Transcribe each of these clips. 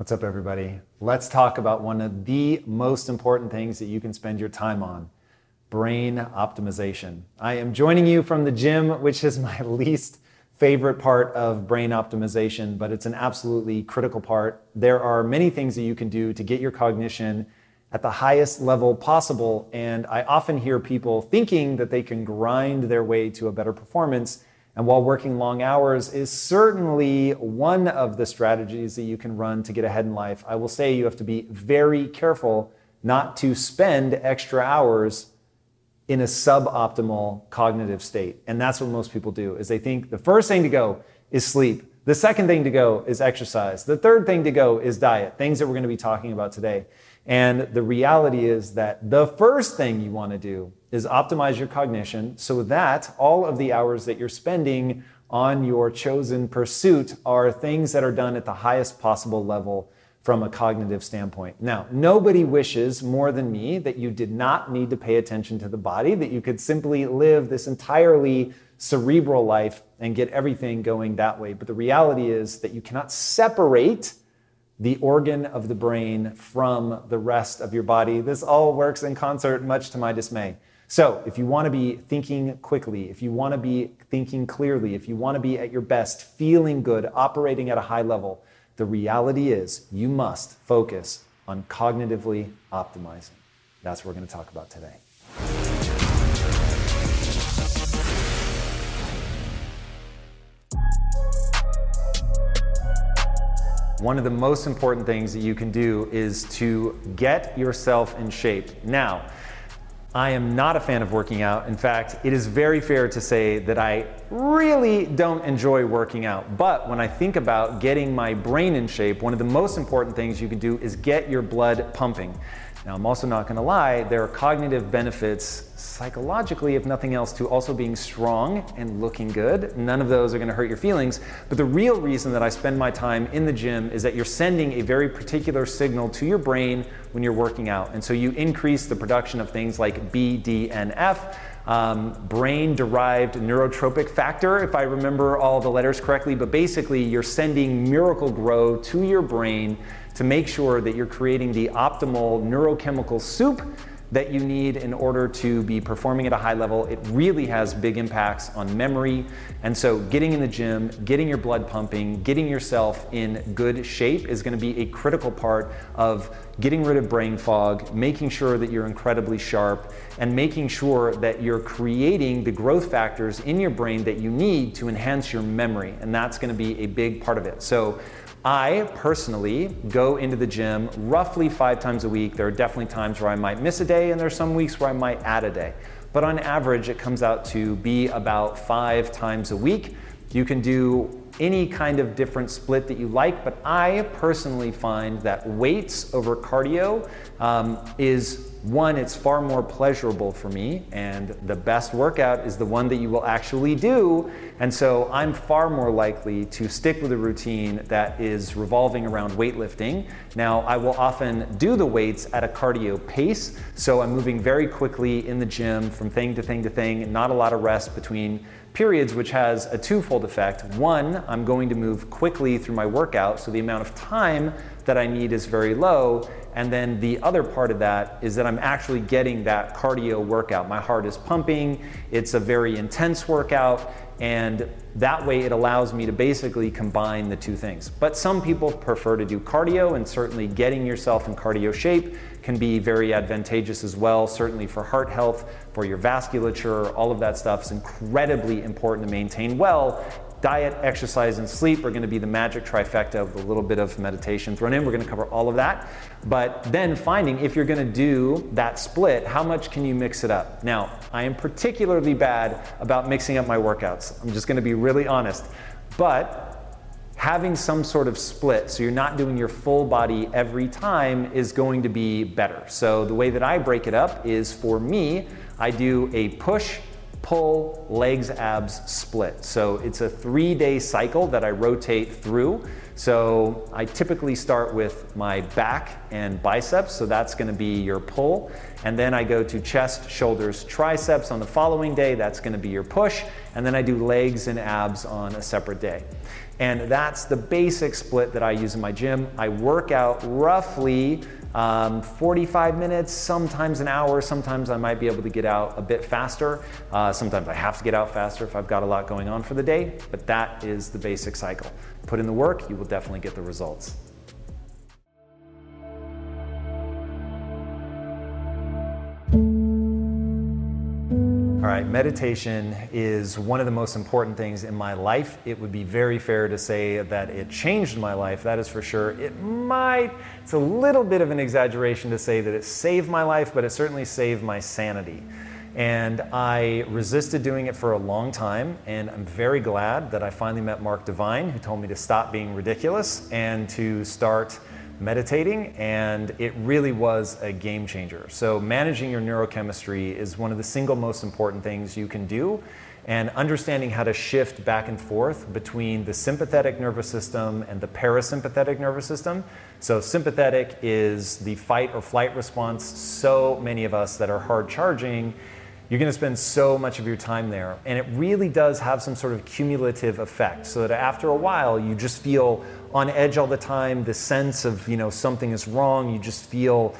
What's up, everybody? Let's talk about one of the most important things that you can spend your time on brain optimization. I am joining you from the gym, which is my least favorite part of brain optimization, but it's an absolutely critical part. There are many things that you can do to get your cognition at the highest level possible. And I often hear people thinking that they can grind their way to a better performance and while working long hours is certainly one of the strategies that you can run to get ahead in life, I will say you have to be very careful not to spend extra hours in a suboptimal cognitive state. And that's what most people do is they think the first thing to go is sleep. The second thing to go is exercise. The third thing to go is diet, things that we're going to be talking about today. And the reality is that the first thing you want to do is optimize your cognition so that all of the hours that you're spending on your chosen pursuit are things that are done at the highest possible level from a cognitive standpoint. Now, nobody wishes more than me that you did not need to pay attention to the body, that you could simply live this entirely cerebral life and get everything going that way. But the reality is that you cannot separate the organ of the brain from the rest of your body. This all works in concert, much to my dismay. So, if you want to be thinking quickly, if you want to be thinking clearly, if you want to be at your best, feeling good, operating at a high level, the reality is you must focus on cognitively optimizing. That's what we're going to talk about today. One of the most important things that you can do is to get yourself in shape. Now, I am not a fan of working out. In fact, it is very fair to say that I really don't enjoy working out. But when I think about getting my brain in shape, one of the most important things you can do is get your blood pumping. Now, I'm also not going to lie, there are cognitive benefits psychologically, if nothing else, to also being strong and looking good. None of those are going to hurt your feelings. But the real reason that I spend my time in the gym is that you're sending a very particular signal to your brain when you're working out. And so you increase the production of things like BDNF. Um, brain derived neurotropic factor, if I remember all the letters correctly, but basically you're sending Miracle-Gro to your brain to make sure that you're creating the optimal neurochemical soup that you need in order to be performing at a high level. It really has big impacts on memory. And so, getting in the gym, getting your blood pumping, getting yourself in good shape is going to be a critical part of getting rid of brain fog, making sure that you're incredibly sharp, and making sure that you're creating the growth factors in your brain that you need to enhance your memory. And that's going to be a big part of it. So, I personally go into the gym roughly five times a week. There are definitely times where I might miss a day, and there are some weeks where I might add a day. But on average, it comes out to be about five times a week. You can do any kind of different split that you like, but I personally find that weights over cardio um, is one, it's far more pleasurable for me, and the best workout is the one that you will actually do. And so I'm far more likely to stick with a routine that is revolving around weightlifting. Now, I will often do the weights at a cardio pace, so I'm moving very quickly in the gym from thing to thing to thing, not a lot of rest between periods, which has a twofold effect. One, I'm going to move quickly through my workout, so the amount of time that I need is very low. And then the other part of that is that I'm actually getting that cardio workout. My heart is pumping, it's a very intense workout. And that way it allows me to basically combine the two things. But some people prefer to do cardio, and certainly getting yourself in cardio shape can be very advantageous as well, certainly for heart health, for your vasculature, all of that stuff is incredibly important to maintain well diet, exercise, and sleep are to be the magic trifecta with a little bit of meditation thrown in. We're to cover all of that. But then finding if you're to do that split, how much can you mix it up? Now, I am particularly bad about mixing up my workouts. I'm just to be really honest. But having some sort of split so you're not doing your full body every time is going to be better. So the way that I break it up is for me, I do a push pull, legs, abs, split. So it's a three day cycle that I rotate through. So I typically start with my back and biceps, so that's gonna be your pull. And then I go to chest, shoulders, triceps on the following day, that's gonna be your push. And then I do legs and abs on a separate day. And that's the basic split that I use in my gym. I work out roughly um, 45 minutes, sometimes an hour, sometimes I might be able to get out a bit faster. Uh, sometimes I have to get out faster if I've got a lot going on for the day, but that is the basic cycle. Put in the work, you will definitely get the results. Right, meditation is one of the most important things in my life. It would be very fair to say that it changed my life, that is for sure. It might, it's a little bit of an exaggeration to say that it saved my life, but it certainly saved my sanity. And I resisted doing it for a long time, and I'm very glad that I finally met Mark Divine, who told me to stop being ridiculous and to start meditating, and it really was a game changer. So, managing your neurochemistry is one of the single most important things you can do, and understanding how to shift back and forth between the sympathetic nervous system and the parasympathetic nervous system. So, sympathetic is the fight or flight response. So many of us that are hard charging you're going to spend so much of your time there. And it really does have some sort of cumulative effect so that after a while you just feel on edge all the time, the sense of, you know, something is wrong, you just feel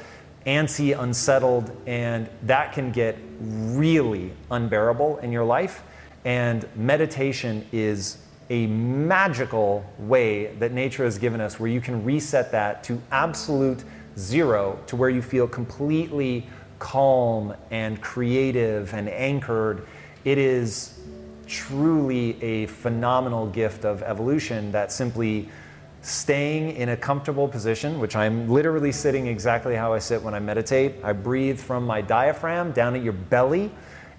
antsy, unsettled, and that can get really unbearable in your life. And meditation is a magical way that nature has given us where you can reset that to absolute zero to where you feel completely calm and creative and anchored. It is truly a phenomenal gift of evolution that simply staying in a comfortable position, which I'm literally sitting exactly how I sit when I meditate. I breathe from my diaphragm down at your belly,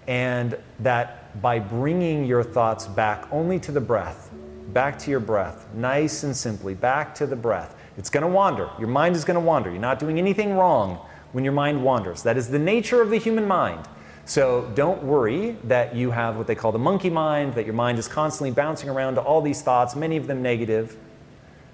and that by bringing your thoughts back only to the breath, back to your breath, nice and simply, back to the breath. It's going to wander. Your mind is going to wander. You're not doing anything wrong when your mind wanders. That is the nature of the human mind. So don't worry that you have what they call the monkey mind, that your mind is constantly bouncing around to all these thoughts, many of them negative.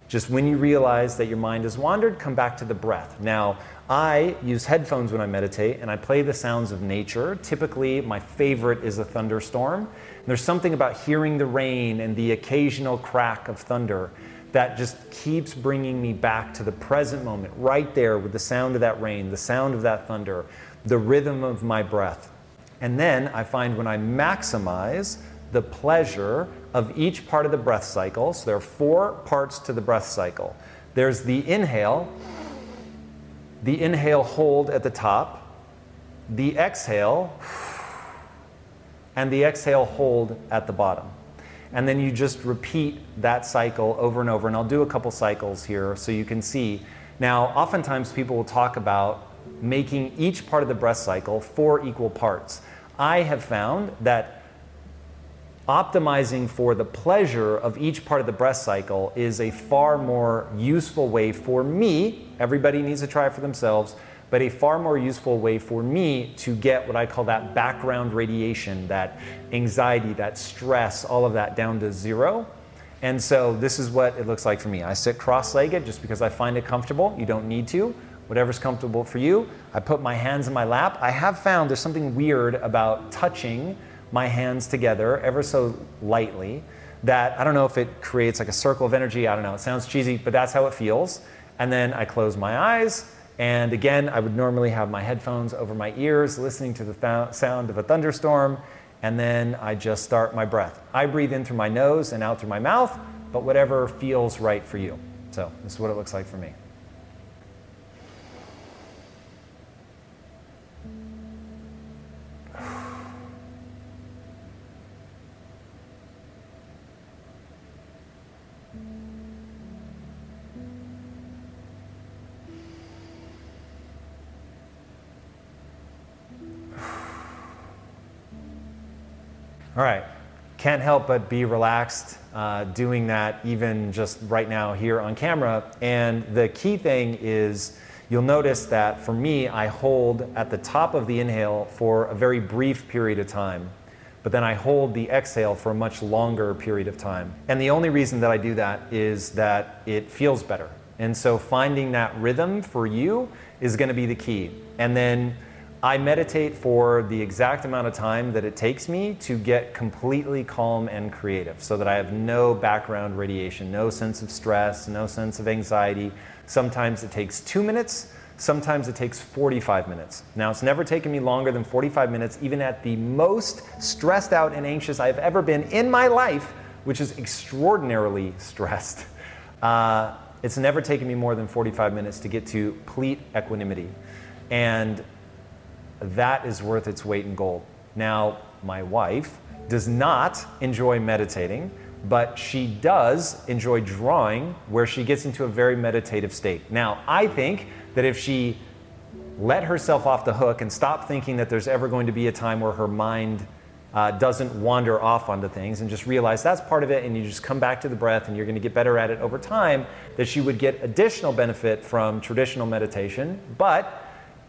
Just when you realize that your mind has wandered, come back to the breath. Now, I use headphones when I meditate and I play the sounds of nature. Typically, my favorite is a thunderstorm. there's something about hearing the rain and the occasional crack of thunder that just keeps bringing me back to the present moment, right there with the sound of that rain, the sound of that thunder, the rhythm of my breath. And then I find when I maximize the pleasure of each part of the breath cycle, so there are four parts to the breath cycle. There's the inhale, the inhale hold at the top, the exhale, and the exhale hold at the bottom and then you just repeat that cycle over and over. And I'll do a couple cycles here so you can see. Now, oftentimes people will talk about making each part of the breath cycle four equal parts. I have found that optimizing for the pleasure of each part of the breath cycle is a far more useful way for me. Everybody needs to try it for themselves but a far more useful way for me to get what I call that background radiation, that anxiety, that stress, all of that down to zero. And so this is what it looks like for me. I sit cross legged just because I find it comfortable. You don't need to. Whatever's comfortable for you. I put my hands in my lap. I have found there's something weird about touching my hands together ever so lightly that I don't know if it creates like a circle of energy. I don't know. It sounds cheesy, but that's how it feels. And then I close my eyes and again, I would normally have my headphones over my ears, listening to the th- sound of a thunderstorm. and then I just start my breath. I breathe in through my nose and out through my mouth, but whatever feels right for you. So, this is what it looks like for me. All right. Can't help but be relaxed uh, doing that, even just right now here on camera. And the key thing is you'll notice that for me, I hold at the top of the inhale for a very brief period of time, but then I hold the exhale for a much longer period of time. And the only reason that I do that is that it feels better. And so finding that rhythm for you is going to be the key. And then I meditate for the exact amount of time that it takes me to get completely calm and creative so that I have no background radiation, no sense of stress, no sense of anxiety. Sometimes it takes two minutes, sometimes it takes 45 minutes. Now, it's never taken me longer than 45 minutes, even at the most stressed out and anxious I've ever been in my life, which is extraordinarily stressed. Uh, it's never taken me more than 45 minutes to get to complete equanimity. And that is worth its weight in gold. Now, my wife does not enjoy meditating, but she does enjoy drawing, where she gets into a very meditative state. Now, I think that if she let herself off the hook and stop thinking that there's ever going to be a time where her mind uh, doesn't wander off onto things and just realize that's part of it and you just come back to the breath and you're going to get better at it over time, that she would get additional benefit from traditional meditation. But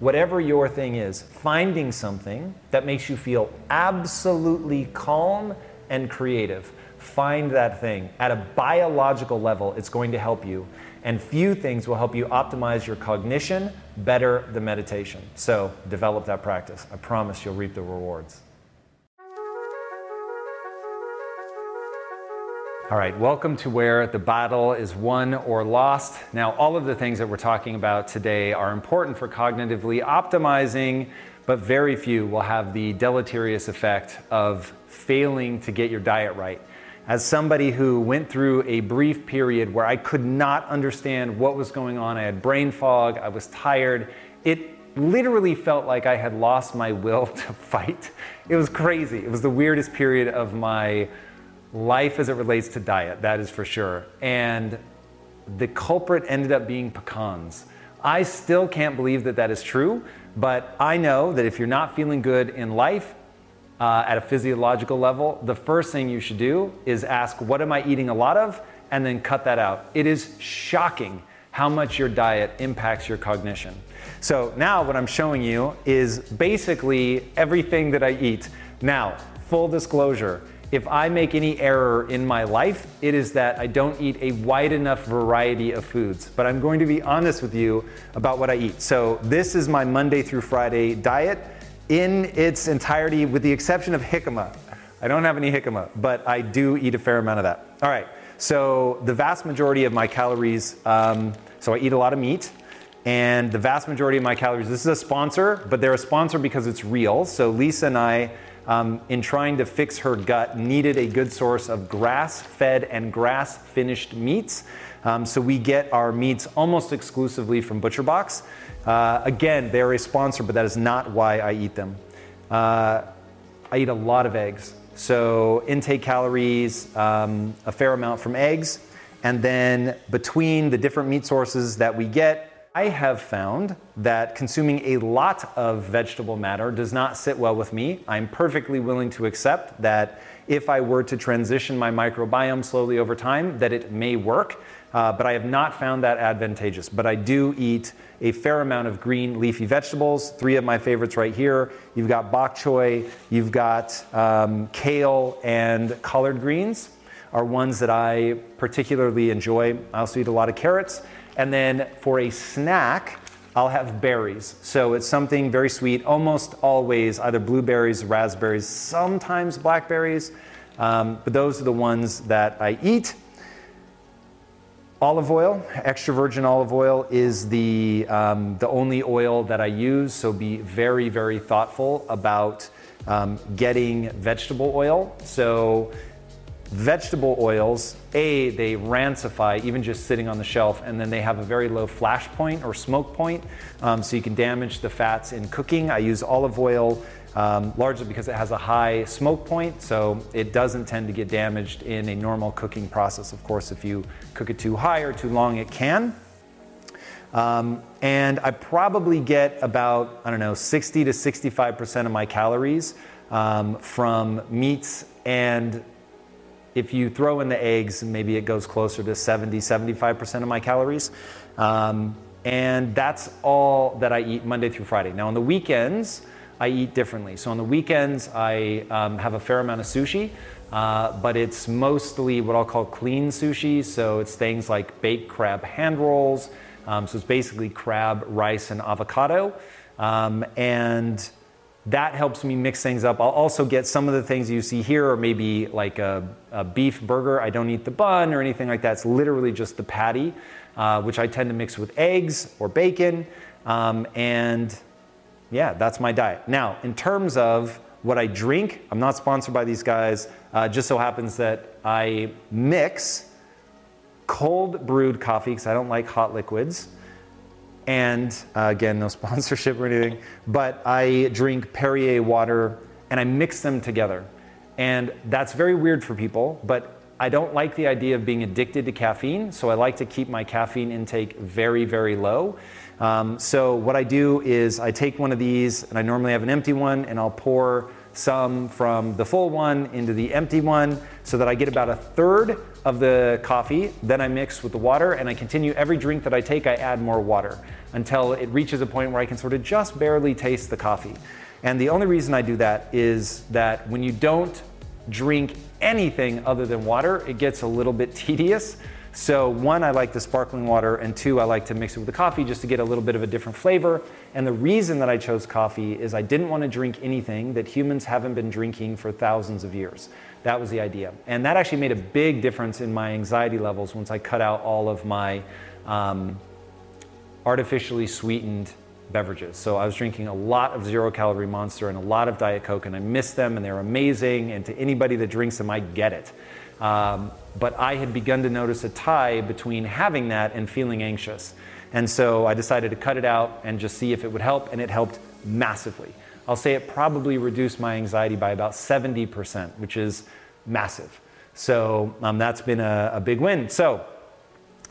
whatever your thing is, finding something that makes you feel absolutely calm and creative. Find that thing. At a biological level, it's going to help you. And few things will help you optimize your cognition better than meditation. So develop that practice. I promise you'll reap the rewards. All right, welcome to where the battle is won or lost. Now, all of the things that we're talking about today are important for cognitively optimizing, but very few will have the deleterious effect of failing to get your diet right. As somebody who went through a brief period where I could not understand what was going on, I had brain fog, I was tired, it literally felt like I had lost my will to fight. It was crazy. It was the weirdest period of my life as it relates to diet, that is for sure. And the culprit ended up being pecans. I still can't believe that that is true, but I know that if you're not feeling good in life uh, at a physiological level, the first thing you should do is ask, What am I eating a lot of? and then cut that out. It is shocking how much your diet impacts your cognition. So now what I'm showing you is basically everything that I eat. Now, full disclosure, if I make any error in my life, it is that I don't eat a wide enough variety of foods. But I'm going to be honest with you about what I eat. So, this is my Monday through Friday diet in its entirety, with the exception of jicama. I don't have any jicama, but I do eat a fair amount of that. All right, so the vast majority of my calories, um, so I eat a lot of meat. And the vast majority of my calories, this is a sponsor, but they're a sponsor because it's real. So Lisa and I um, in trying to fix her gut, needed a good source of grass fed and grass finished meats. Um, so we get our meats almost exclusively from ButcherBox. Uh, again, they're a sponsor, but that is not why I eat them. Uh, I eat a lot of eggs. So, intake calories, um, a fair amount from eggs. And then between the different meat sources that we get, I have found that consuming a lot of vegetable matter does not sit well with me. I'm perfectly willing to accept that if I were to transition my microbiome slowly over time, that it may work. Uh, but I have not found that advantageous. But I do eat a fair amount of green leafy vegetables. Three of my favorites right here. You've got bok choy, you've got um, kale, and collard greens are ones that I particularly enjoy. I also eat a lot of carrots. And then for a snack, I'll have berries. So it's something very sweet, almost always either blueberries, raspberries, sometimes blackberries. Um, but those are the ones that I eat. Olive oil, extra virgin olive oil, is the, um, the only oil that I use. So be very, very thoughtful about um, getting vegetable oil. So vegetable oils, A, they rancify even just sitting on the shelf, and then they have a very low flash point or smoke point, um, so you can damage the fats in cooking. I use olive oil um, largely because it has a high smoke point, so it doesn't tend to get damaged in a normal cooking process. Of course, if you cook it too high or too long, it can. Um, and I probably get about, I don't know, 60 to 65% of my calories um, from meats. And if you throw in the eggs, maybe it goes closer to 70, 75% of my calories. Um, and that's all that I eat Monday through Friday. Now, on the weekends, I eat differently. So on the weekends, I um, have a fair amount of sushi, uh, but it's mostly what I'll call clean sushi. So it's things like baked crab hand rolls. Um, so it's basically crab, rice, and avocado. Um, and that helps me mix things up. I'll also get some of the things you see here, or maybe like a, a beef burger. I don't eat the bun or anything like that. It's literally just the patty, uh, which I tend to mix with eggs or bacon. Um, and yeah, that's my diet. Now, in terms of what I drink, I'm not sponsored by these guys. Uh, just so happens that I mix cold brewed coffee because I don't like hot liquids. And uh, again, no sponsorship or anything, but I drink Perrier water and I mix them together. And that's very weird for people, but I don't like the idea of being addicted to caffeine, so I like to keep my caffeine intake very, very low. Um, so what I do is I take one of these, and I normally have an empty one, and I'll pour some from the full one into the empty one so that I get about a third of the coffee. Then I mix with the water, and I continue every drink that I take, I add more water until it reaches a point where I can sort of just barely taste the coffee. And the only reason I do that is that when you don't drink anything other than water, it gets a little bit tedious. So, one, I like the sparkling water, and two, I like to mix it with the coffee just to get a little bit of a different flavor. And the reason that I chose coffee is I didn't want to drink anything that humans haven't been drinking for thousands of years. That was the idea. And that actually made a big difference in my anxiety levels once I cut out all of my um, artificially sweetened beverages. So I was drinking a lot of zero calorie monster and a lot of Diet Coke, and I miss them, and they're amazing. And to anybody that drinks them, I get it. Um, but I had begun to notice a tie between having that and feeling anxious. And so I decided to cut it out and just see if it would help, and it helped massively. I'll say it probably reduced my anxiety by about 70%, which is massive. So um, that's been a, a big win. So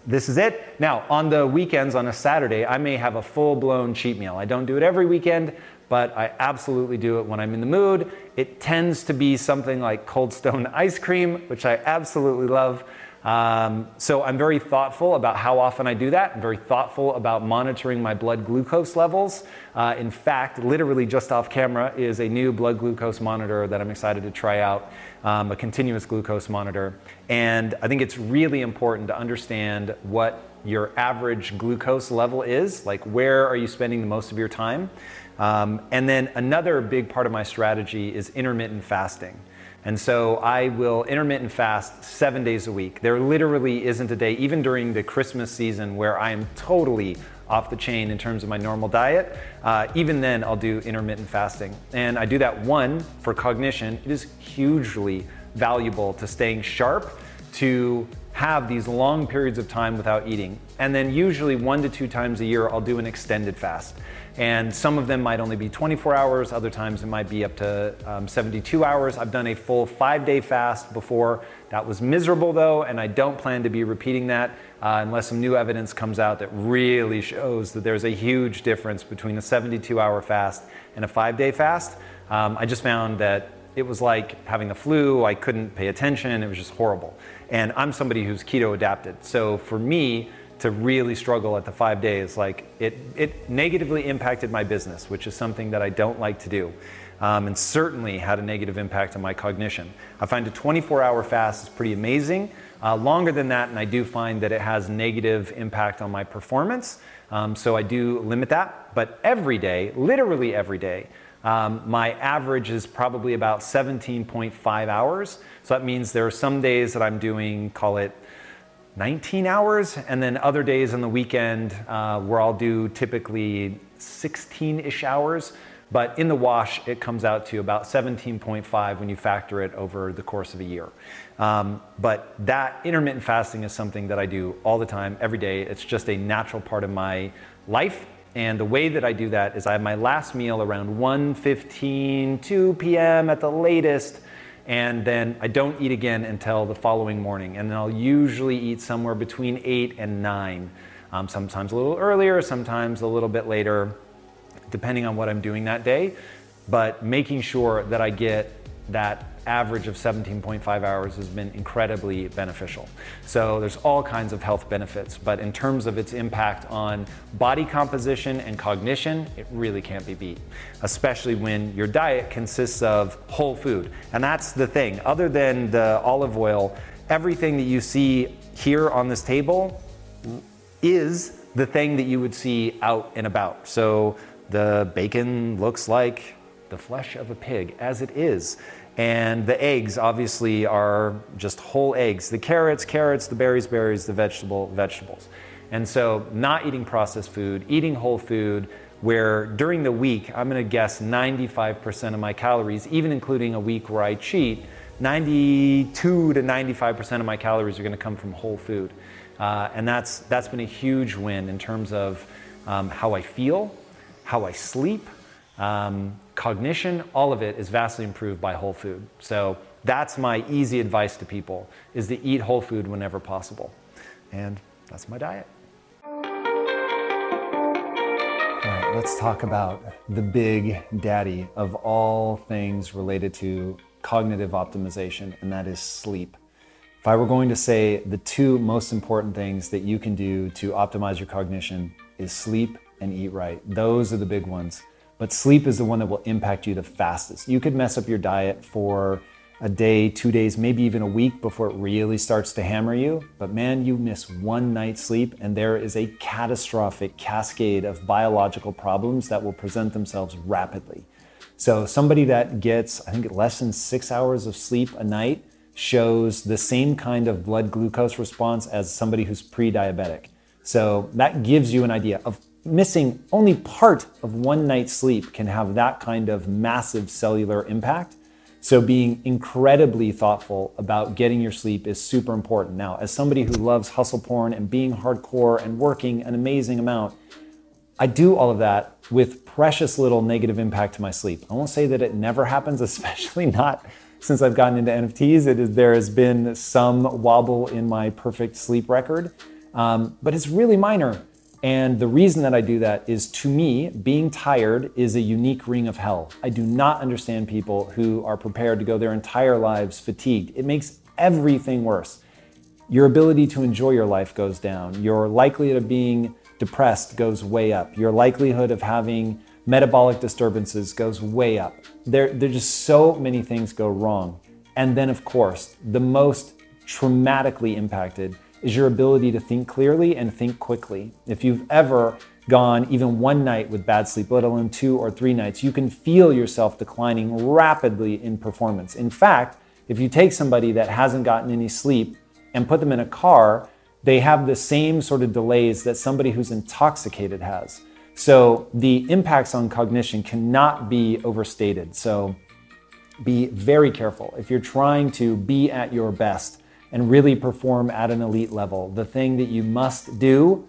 this is it. Now, on the weekends, on a Saturday, I may have a full blown cheat meal. I don't do it every weekend, but I absolutely do it when I'm in the mood. It tends to be something like Cold Stone ice cream, which I absolutely love. Um, so I'm very thoughtful about how often I do that. I'm very thoughtful about monitoring my blood glucose levels. Uh, in fact, literally just off camera is a new blood glucose monitor that I'm excited to try out, um, a continuous glucose monitor. And I think it's really important to understand what your average glucose level is, like where are you spending the most of your time. Um, and then another big part of my strategy is intermittent fasting. And so I will intermittent fast seven days a week. There literally isn't a day, even during the Christmas season, where I am totally off the chain in terms of my normal diet. Uh, even then, I'll do intermittent fasting. And I do that one for cognition. It is hugely valuable to staying sharp, to have these long periods of time without eating. And then, usually, one to two times a year, I'll do an extended fast. And some of them might only be 24 hours, other times it might be up to um, 72 hours. I've done a full five day fast before. That was miserable though, and I don't plan to be repeating that uh, unless some new evidence comes out that really shows that there's a huge difference between a 72 hour fast and a five day fast. Um, I just found that it was like having the flu. I couldn't pay attention. It was just horrible. And I'm somebody who's keto adapted. So for me to really struggle at the five days, like it, it negatively impacted my business, which is something that I don't like to do. Um, and certainly had a negative impact on my cognition. I find a 24 hour fast is pretty amazing. Uh, longer than that, and I do find that it has negative impact on my performance. Um, so I do limit that. But every day, literally every day, um, my average is probably about 17.5 hours. So that means there are some days that I'm doing, call it 19 hours, and then other days on the weekend uh, where I'll do typically 16 ish hours. But in the wash, it comes out to about 17.5 when you factor it over the course of a year. Um, but that intermittent fasting is something that I do all the time, every day. It's just a natural part of my life and the way that I do that is I have my last meal around 1:15, 2 p.m. at the latest, and then I don't eat again until the following morning. And then I'll usually eat somewhere between 8 and 9. Um, sometimes a little earlier, sometimes a little bit later, depending on what I'm doing that day. But making sure that I get that average of 17.5 hours has been incredibly beneficial. So there's all kinds of health benefits, but in terms of its impact on body composition and cognition, it really can't be beat, especially when your diet consists of whole food. And that's the thing, other than the olive oil, everything that you see here on this table is the thing that you would see out and about. So the bacon looks like the flesh of a pig, as it is. And the eggs obviously are just whole eggs. The carrots, carrots, the berries, berries, the vegetable, vegetables. And so, not eating processed food, eating whole food, where during the week, I'm gonna guess 95% of my calories, even including a week where I cheat, 92 to 95% of my calories are gonna come from whole food. Uh, and that's, that's been a huge win in terms of um, how I feel, how I sleep, um, cognition, all of it is vastly improved by whole food. So that's my easy advice to people is to eat whole food whenever possible. And that's my diet. All right, let's talk about the big daddy of all things related to cognitive optimization, and that is sleep. If I were going to say the two most important things that you can do to optimize your cognition is sleep and eat right. Those are the big ones. But sleep is the one that will impact you the fastest. You could mess up your diet for a day, two days, maybe even a week before it really starts to hammer you. But man, you miss one night's sleep, and there is a catastrophic cascade of biological problems that will present themselves rapidly. So, somebody that gets, I think, less than six hours of sleep a night shows the same kind of blood glucose response as somebody who's pre diabetic. So, that gives you an idea of missing only part of one night's sleep can have that kind of massive cellular impact. So, being incredibly thoughtful about getting your sleep is super important. Now, as somebody who loves hustle porn and being hardcore and working an amazing amount, I do all of that with precious little negative impact to my sleep. I won't say that it never happens, especially not since I've gotten into NFTs. It is, there has been some wobble in my perfect sleep record, um, but it's really minor. And the reason that I do that is to me, being tired is a unique ring of hell. I do not understand people who are prepared to go their entire lives fatigued. It makes everything worse. Your ability to enjoy your life goes down. Your likelihood of being depressed goes way up. Your likelihood of having metabolic disturbances goes way up. There, there just so many things go wrong. And then, of course, the most traumatically impacted is your ability to think clearly and think quickly. If you've ever gone even one night with bad sleep, let alone two or three nights, you can feel yourself declining rapidly in performance. In fact, if you take somebody that hasn't gotten any sleep and put them in a car, they have the same sort of delays that somebody who's intoxicated has. So the impacts on cognition cannot be overstated. So be very careful. If you're trying to be at your best, and really perform at an elite level, the thing that you must do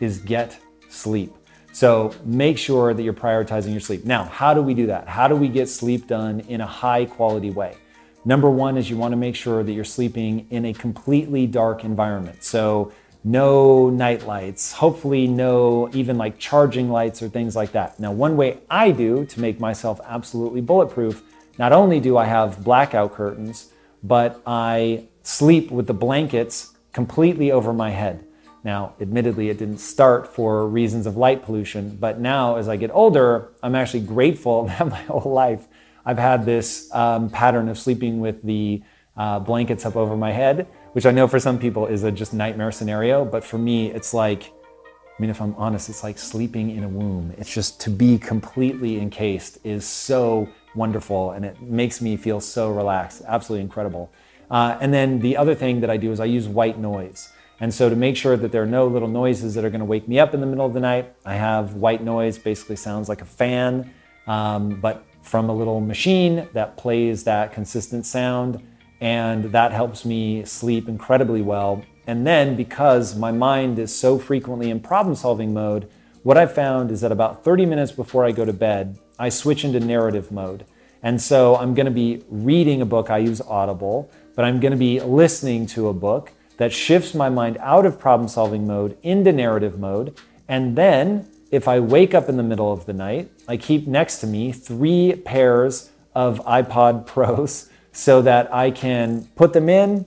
is get sleep. So make sure that you're prioritizing your sleep. Now, how do we do that? How do we get sleep done in a high quality way? Number one is you want to make sure that you're sleeping in a completely dark environment. So no night lights, hopefully no even like charging lights or things like that. Now, one way I do to make myself absolutely bulletproof, not only do I have blackout curtains, but I sleep with the blankets completely over my head. Now, admittedly, it didn't start for reasons of light pollution, but now as I get older, I'm actually grateful that my whole life I've had this um, pattern of sleeping with the uh, blankets up over my head, which I know for some people is a just nightmare scenario, but for me, it's like, I mean, if I'm honest, it's like sleeping in a womb. It's just to be completely encased is so wonderful and it makes me feel so relaxed. Absolutely incredible. Uh, and then the other thing that I do is I use white noise. And so to make sure that there are no little noises that are going to wake me up in the middle of the night, I have white noise, basically sounds like a fan, um, but from a little machine that plays that consistent sound. And that helps me sleep incredibly well. And then because my mind is so frequently in problem solving mode, what I've found is that about 30 minutes before I go to bed, I switch into narrative mode. And so I'm going to be reading a book. I use Audible, but I'm going to be listening to a book that shifts my mind out of problem solving mode into narrative mode. And then if I wake up in the middle of the night, I keep next to me three pairs of AirPod Pros so that I can put them in.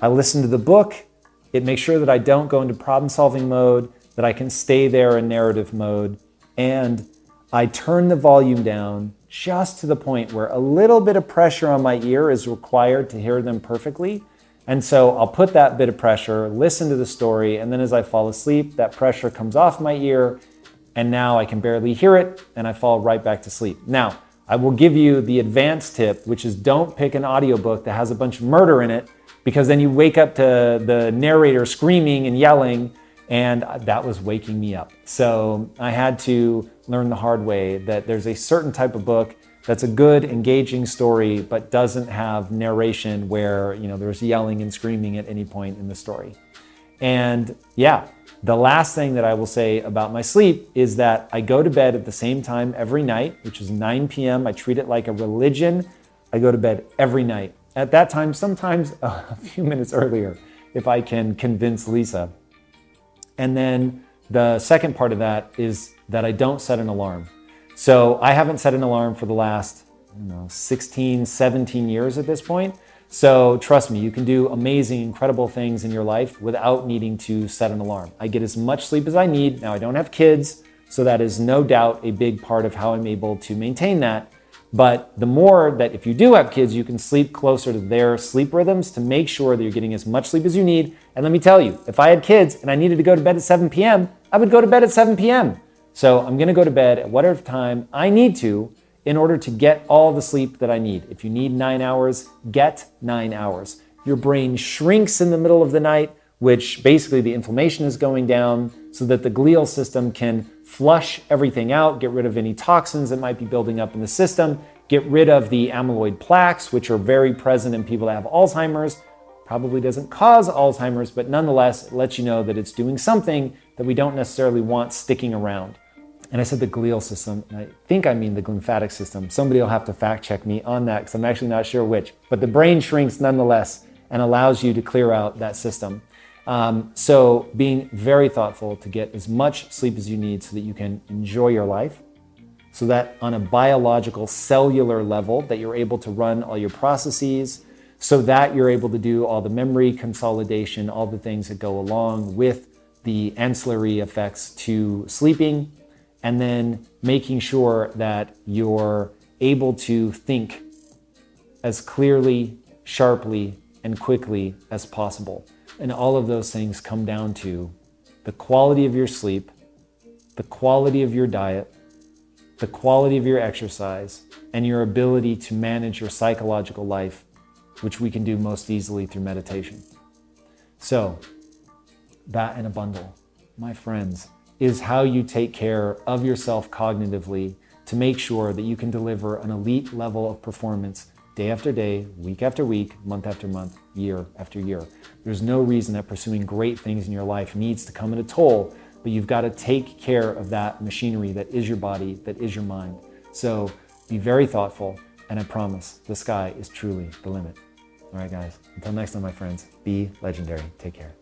I listen to the book. It makes sure that I don't go into problem solving mode, that I can stay there in narrative mode. And I turn the volume down just to the point where a little bit of pressure on my ear is required to hear them perfectly. And so I'll put that bit of pressure, listen to the story, and then as I fall asleep, that pressure comes off my ear, and now I can barely hear it, and I fall right back to sleep. Now, I will give you the advanced tip, which is don't pick an audiobook that has a bunch of murder in it, because then you wake up to the narrator screaming and yelling, and that was waking me up. So I had to learn the hard way that there's a certain type of book that's a good, engaging story, but doesn't have narration where you know there's yelling and screaming at any point in the story. And yeah, the last thing that I will say about my sleep is that I go to bed at the same time every night, which is 9 p.m. I treat it like a religion. I go to bed every night. At that time, sometimes a few minutes earlier, if I can convince Lisa. And then the second part of that is that I don't set an alarm. So I haven't set an alarm for the last, know, 16, 17 years at this point. So trust me, you can do amazing, incredible things in your life without needing to set an alarm. I get as much sleep as I need. Now, I don't have kids, so that is no doubt a big part of how I'm able to maintain that. But the more that if you do have kids, you can sleep closer to their sleep rhythms to make sure that you're getting as much sleep as you need. And let me tell you, if I had kids and I needed to go to bed at 7 p.m., I would go to bed at 7 p.m. So I'm going to go to bed at whatever time I need to in order to get all the sleep that I need. If you need nine hours, get nine hours. Your brain shrinks in the middle of the night, which basically the inflammation is going down so that the glial system can flush everything out, get rid of any toxins that might be building up in the system, get rid of the amyloid plaques, which are very present in people that have Alzheimer's. Probably doesn't cause Alzheimer's, but nonetheless, it lets you know that it's doing something that we don't necessarily want sticking around. And I said the glial system, and I think I mean the lymphatic system. Somebody will have to fact check me on that because I'm actually not sure which. But the brain shrinks nonetheless and allows you to clear out that system. Um, so being very thoughtful to get as much sleep as you need so that you can enjoy your life, so that on a biological cellular level that you're able to run all your processes, so that you're able to do all the memory consolidation, all the things that go along with the ancillary effects to sleeping and then making sure that you're able to think as clearly, sharply, and quickly as possible. And all of those things come down to the quality of your sleep, the quality of your diet, the quality of your exercise, and your ability to manage your psychological life, which we can do most easily through meditation. So, that in a bundle, my friends is how you take care of yourself cognitively to make sure that you can deliver an elite level of performance day after day, week after week, month after month, year after year. There's no reason that pursuing great things in your life needs to come at a toll, but you've got to take care of that machinery that is your body, that is your mind. So be very thoughtful, and I promise the sky is truly the limit. All right, guys, until next time, my friends, be legendary. Take care.